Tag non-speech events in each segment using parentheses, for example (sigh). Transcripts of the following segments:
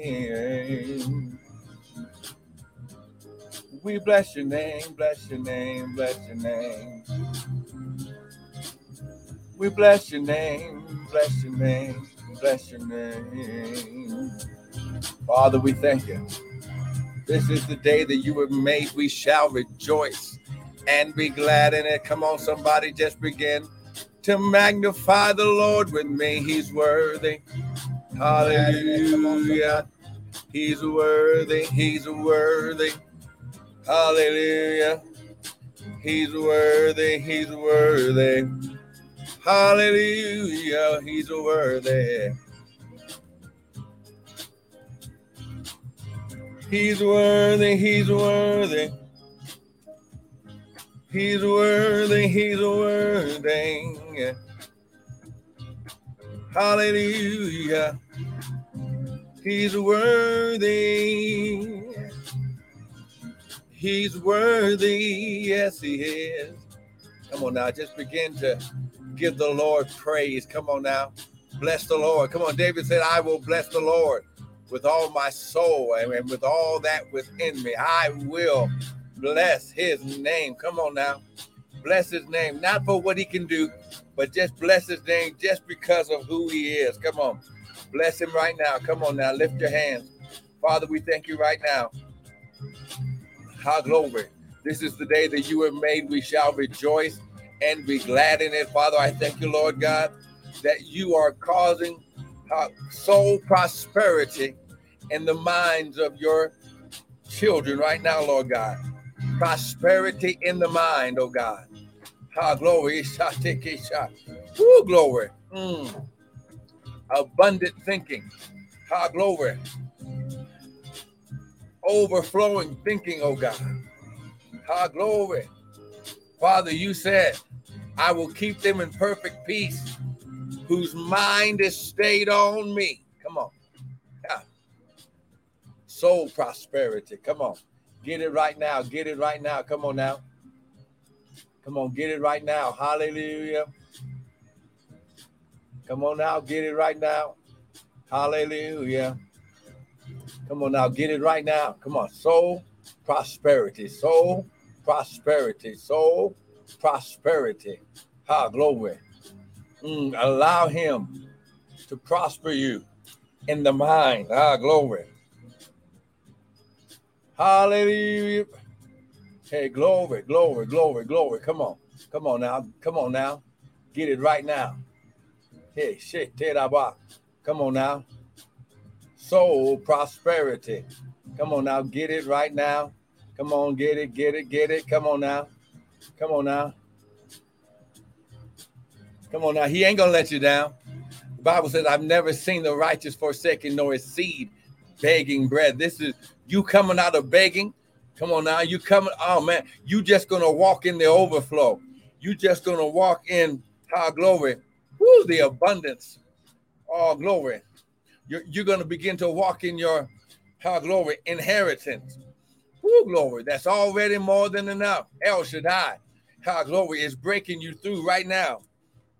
name. We bless your name, bless your name, bless your name. We bless your name, bless your name, bless your name. Father, we thank you. This is the day that you have made. We shall rejoice and be glad in it. Come on, somebody, just begin to magnify the Lord with me. He's worthy. Hallelujah. He's worthy. He's worthy. Hallelujah. He's worthy. He's worthy. Hallelujah. He's worthy. He's worthy. He's worthy. He's worthy. He's worthy. Hallelujah. He's worthy. He's worthy. Yes, he is. Come on now, just begin to give the Lord praise. Come on now. Bless the Lord. Come on. David said, I will bless the Lord with all my soul and with all that within me. I will bless his name. Come on now. Bless his name, not for what he can do, but just bless his name just because of who he is. Come on. Bless him right now. Come on now. Lift your hands. Father, we thank you right now. How glory. This is the day that you have made. We shall rejoice and be glad in it. Father, I thank you, Lord God, that you are causing uh, soul prosperity in the minds of your children right now, Lord God. Prosperity in the mind, oh God. How glory. Woo, glory. Mm. Abundant thinking. How glory overflowing thinking, oh God. High glory. Father, you said, I will keep them in perfect peace, whose mind is stayed on me. Come on. Yeah. Soul prosperity. Come on. Get it right now. Get it right now. Come on now. Come on, get it right now. Hallelujah. Come on now, get it right now. Hallelujah. Come on now, get it right now. Come on, soul prosperity, soul prosperity, soul prosperity. Ha, glory. Mm, allow him to prosper you in the mind. Ah, glory. Hallelujah. Hey, glory, glory, glory, glory. Come on. Come on now. Come on now. Get it right now. Hey, shit, Come on now soul prosperity. Come on now, get it right now. Come on, get it, get it, get it. Come on now. Come on now. Come on now. He ain't gonna let you down. The Bible says, I've never seen the righteous forsaken nor his seed begging bread. This is you coming out of begging. Come on now. You coming, oh man, you just gonna walk in the overflow. You just gonna walk in high glory. Woo, the abundance. Oh, glory. You're, you're going to begin to walk in your how glory inheritance. Woo, glory. That's already more than enough. El Shaddai, how glory is breaking you through right now.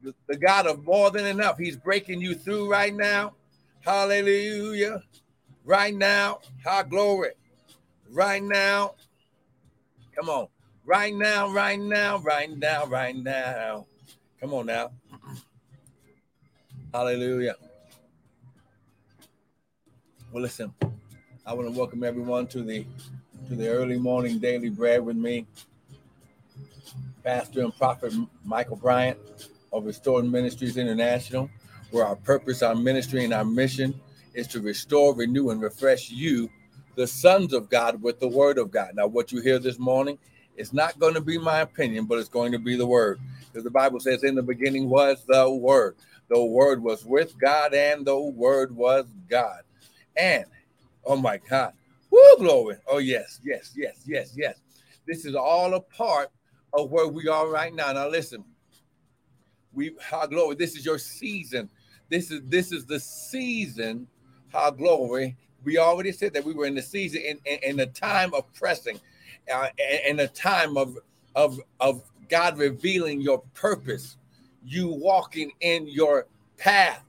The, the God of more than enough, He's breaking you through right now. Hallelujah. Right now, how glory. Right now. Come on. Right now, right now, right now, right now. Come on now. Hallelujah. Well, listen, I want to welcome everyone to the to the early morning daily bread with me, Pastor and Prophet Michael Bryant of Restored Ministries International, where our purpose, our ministry, and our mission is to restore, renew, and refresh you, the sons of God, with the word of God. Now, what you hear this morning is not going to be my opinion, but it's going to be the word. Because the Bible says, In the beginning was the word. The word was with God, and the word was God. And oh my God, woo, glory. Oh, yes, yes, yes, yes, yes. This is all a part of where we are right now. Now, listen, we how glory, this is your season. This is this is the season, how glory. We already said that we were in the season in, in, in the time of pressing, uh, in a time of of of God revealing your purpose, you walking in your path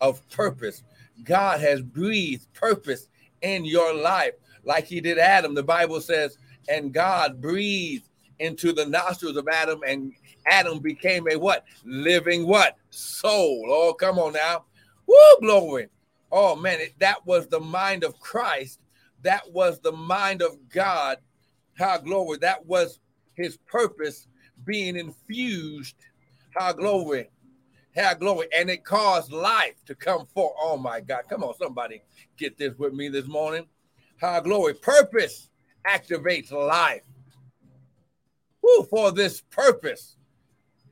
of purpose God has breathed purpose in your life, like He did Adam. The Bible says, and God breathed into the nostrils of Adam, and Adam became a what? Living what? Soul. Oh, come on now. Woo, glory. Oh man, it, that was the mind of Christ. That was the mind of God. How glory. That was his purpose being infused. How glory. How glory. And it caused life to come forth. Oh my God. Come on, somebody get this with me this morning. How glory. Purpose activates life. Woo, for this purpose.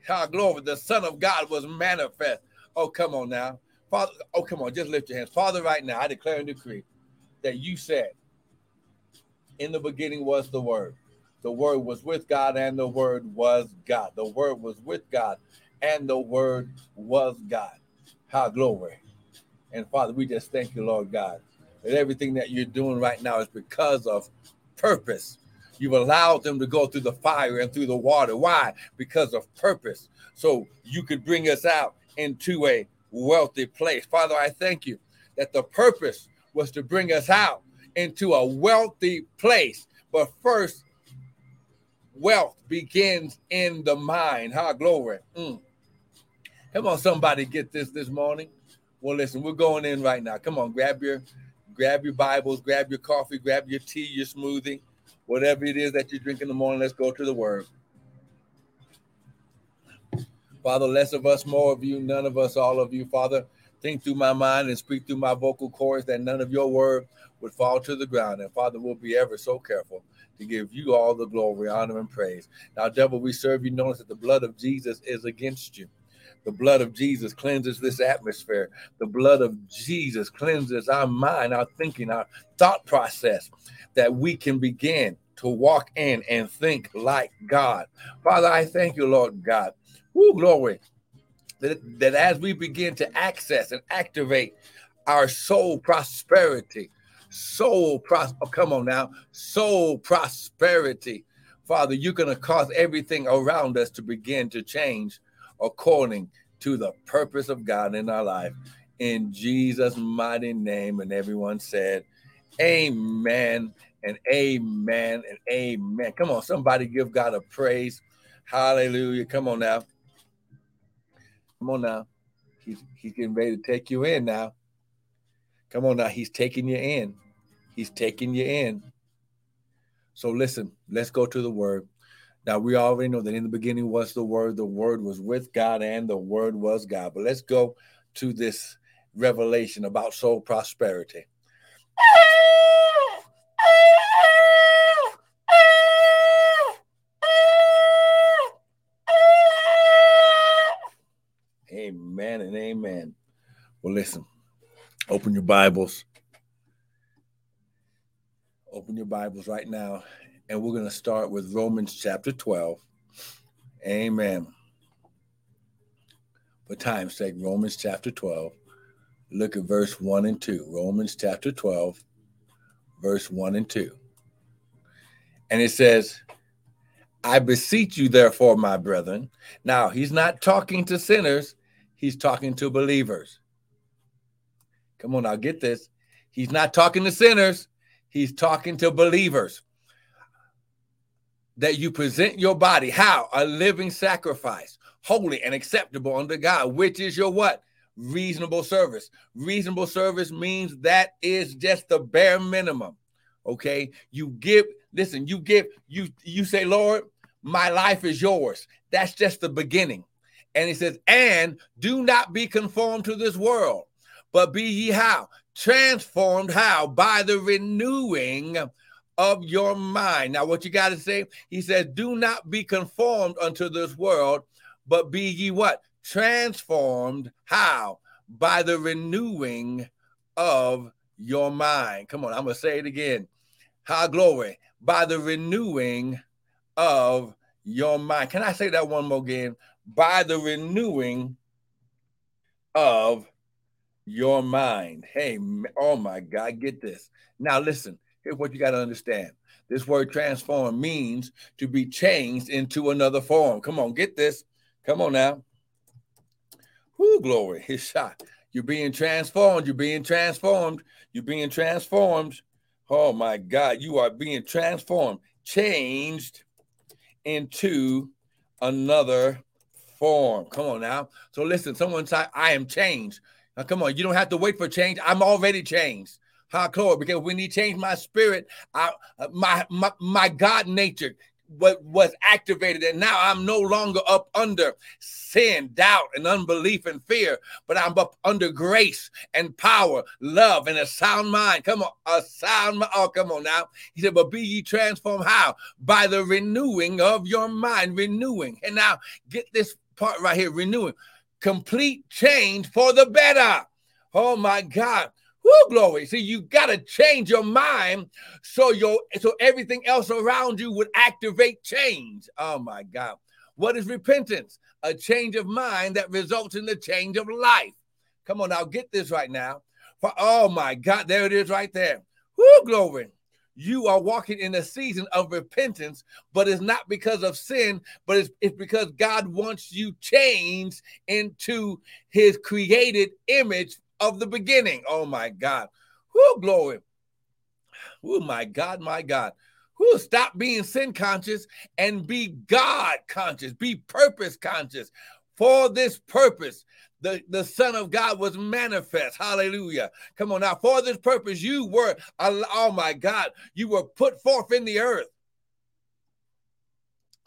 How glory. The Son of God was manifest. Oh, come on now. Father, oh, come on, just lift your hands. Father, right now, I declare and decree that you said, in the beginning was the Word. The Word was with God, and the Word was God. The Word was with God, and the Word was God. How glory. And Father, we just thank you, Lord God, that everything that you're doing right now is because of purpose. You've allowed them to go through the fire and through the water. Why? Because of purpose. So you could bring us out into a wealthy place. Father, I thank you that the purpose was to bring us out into a wealthy place. But first, wealth begins in the mind. High glory. Mm. Come on, somebody get this this morning. Well, listen, we're going in right now. Come on, grab your grab your Bibles, grab your coffee, grab your tea, your smoothie, whatever it is that you drink in the morning. Let's go to the word. Father, less of us, more of you, none of us, all of you. Father, think through my mind and speak through my vocal cords that none of your word would fall to the ground. And Father, we'll be ever so careful to give you all the glory, honor, and praise. Now, devil, we serve you. Notice that the blood of Jesus is against you. The blood of Jesus cleanses this atmosphere. The blood of Jesus cleanses our mind, our thinking, our thought process that we can begin to walk in and think like God. Father, I thank you, Lord God, Woo, glory. That, that as we begin to access and activate our soul prosperity, soul pros oh, come on now, soul prosperity. Father, you're going to cause everything around us to begin to change according to the purpose of God in our life. In Jesus' mighty name. And everyone said, Amen and amen and amen. Come on, somebody give God a praise. Hallelujah. Come on now. Come on now. He's he's getting ready to take you in now. Come on now. He's taking you in. He's taking you in. So listen, let's go to the word. Now we already know that in the beginning was the word, the word was with God, and the word was God. But let's go to this revelation about soul prosperity. Amen and amen. Well, listen, open your Bibles. Open your Bibles right now, and we're going to start with Romans chapter 12. Amen. For time's sake, Romans chapter 12. Look at verse 1 and 2. Romans chapter 12, verse 1 and 2. And it says, I beseech you, therefore, my brethren. Now, he's not talking to sinners, he's talking to believers. Come on, now get this. He's not talking to sinners, he's talking to believers. That you present your body, how? A living sacrifice, holy and acceptable unto God, which is your what? Reasonable service. Reasonable service means that is just the bare minimum. Okay. You give, listen, you give, you you say, Lord, my life is yours. That's just the beginning. And he says, and do not be conformed to this world, but be ye how? Transformed how? By the renewing of your mind. Now, what you got to say, he says, do not be conformed unto this world, but be ye what? Transformed how? By the renewing of your mind. Come on, I'm going to say it again. How glory? By the renewing of your mind. Can I say that one more again? by the renewing of your mind. Hey, oh my God, get this. Now, listen, here's what you got to understand. This word transform means to be changed into another form. Come on, get this. Come on now. Whoo, glory. (laughs) His shot. You're being transformed. You're being transformed. You're being transformed. Oh my God, you are being transformed, changed into another form. Come on now. So listen, someone say, I am changed. Now come on, you don't have to wait for change. I'm already changed. Glory, because when he changed my spirit, I, uh, my, my my God nature what was activated and now i'm no longer up under sin doubt and unbelief and fear but i'm up under grace and power love and a sound mind. Come on a sound oh come on now. He said but be ye transformed. How? By the renewing of your mind renewing. And now get this part right here renewing complete change for the better oh my god Woo, glory. See, you got to change your mind so your so everything else around you would activate change. Oh my God. What is repentance? A change of mind that results in the change of life. Come on now, get this right now. For oh my God, there it is right there. Woo, glory. You are walking in a season of repentance, but it's not because of sin, but it's, it's because God wants you changed into his created image of the beginning. Oh my God. Who glory. Oh my God, my God. Who stop being sin conscious and be God conscious, be purpose conscious. For this purpose, the, the Son of God was manifest. Hallelujah. Come on now. For this purpose, you were, oh my God, you were put forth in the earth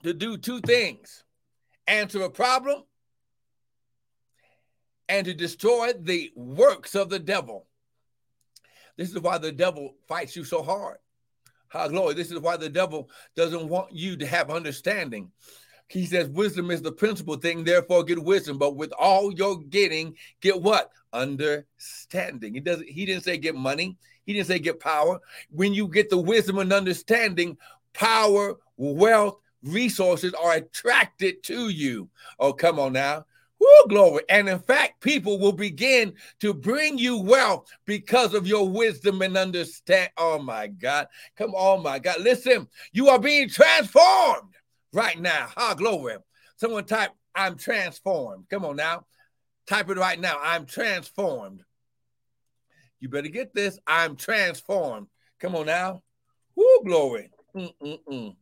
to do two things answer a problem and to destroy the works of the devil. This is why the devil fights you so hard. How glory. This is why the devil doesn't want you to have understanding. He says, Wisdom is the principal thing, therefore get wisdom. But with all you're getting, get what? Understanding. He doesn't, he didn't say get money, he didn't say get power. When you get the wisdom and understanding, power, wealth, resources are attracted to you. Oh, come on now. Woo, glory. And in fact, people will begin to bring you wealth because of your wisdom and understand. Oh my God. Come on, my God. Listen, you are being transformed right now. Ah, glory. Someone type, I'm transformed. Come on now. Type it right now. I'm transformed. You better get this. I'm transformed. Come on now. Woo, glory. Mm-mm-mm.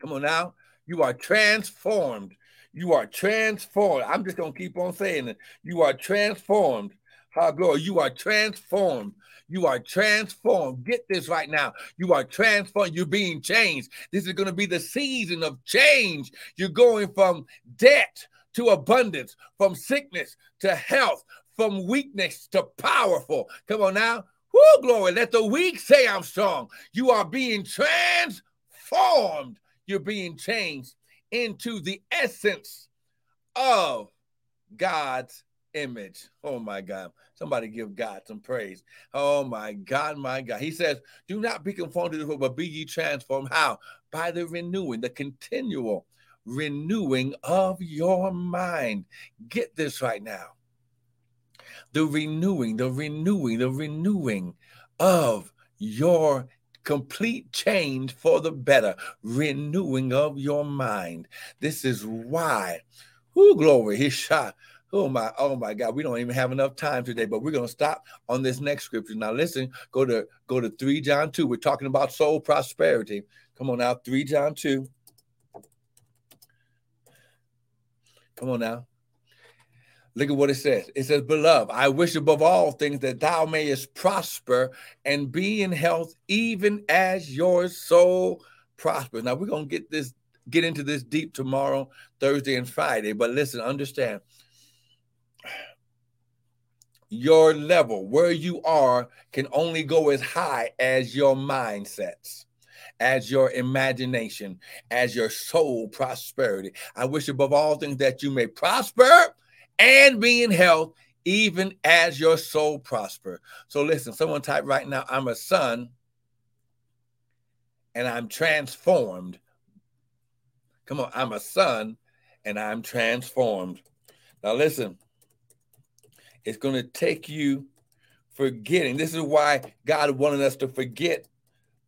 Come on now. You are transformed you are transformed. I'm just going to keep on saying it. You are transformed. How glory. You are transformed. You are transformed. Get this right now. You are transformed. You're being changed. This is going to be the season of change. You're going from debt to abundance, from sickness to health, from weakness to powerful. Come on now. Whoo, glory. Let the weak say I'm strong. You are being transformed. You're being changed into the essence of God's image. Oh my God. Somebody give God some praise. Oh my God, my God. He says, Do not be conformed to this world, but be ye transformed. How? By the renewing, the continual renewing of your mind. Get this right now. The renewing, the renewing, the renewing of your complete change for the better, renewing of your mind. This is why, who glory, he shot. Oh my, oh my God, we don't even have enough time today, but we're gonna stop on this next scripture. Now listen, go to go to 3 John 2. We're talking about soul prosperity. Come on now, 3 John 2. Come on now. Look at what it says. It says, Beloved, I wish above all things that thou mayest prosper and be in health, even as your soul prospers. Now we're gonna get this, get into this deep tomorrow, Thursday, and Friday. But listen, understand your level, where you are, can only go as high as your mindsets as your imagination, as your soul prosperity. I wish above all things that you may prosper and be in health, even as your soul prosper. So listen, someone type right now, I'm a son and I'm transformed. Come on, I'm a son and I'm transformed. Now listen, it's going to take you forgetting. This is why God wanted us to forget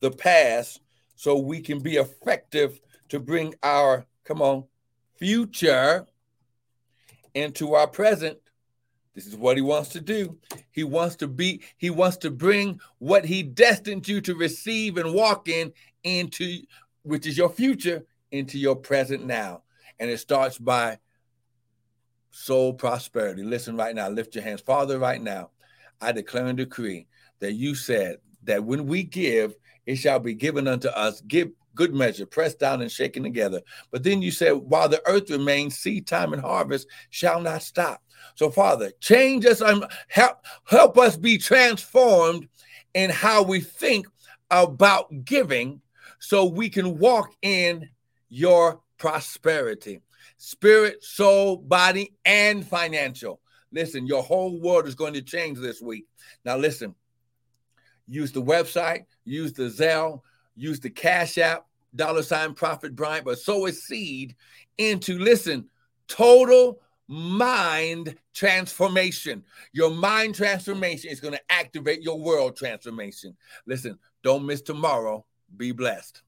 the past so we can be effective to bring our, come on, future into our present This is what he wants to do. He wants to be, he wants to bring what he destined you to receive and walk in into, which is your future, into your present now. And it starts by soul prosperity. Listen right now, lift your hands. Father, right now, I declare and decree that you said that when we give, it shall be given unto us. Give good measure, pressed down and shaken together. But then you said, while the earth remains, seed time and harvest shall not stop. So, Father, change us, um, help, help us be transformed in how we think about giving so we can walk in your prosperity spirit, soul, body, and financial. Listen, your whole world is going to change this week. Now, listen, use the website, use the Zelle, use the Cash App, dollar sign prophet Bryant, but sow a seed into, listen, total mind transformation. Your mind transformation is going to activate your world transformation. Listen, don't miss tomorrow. Be blessed.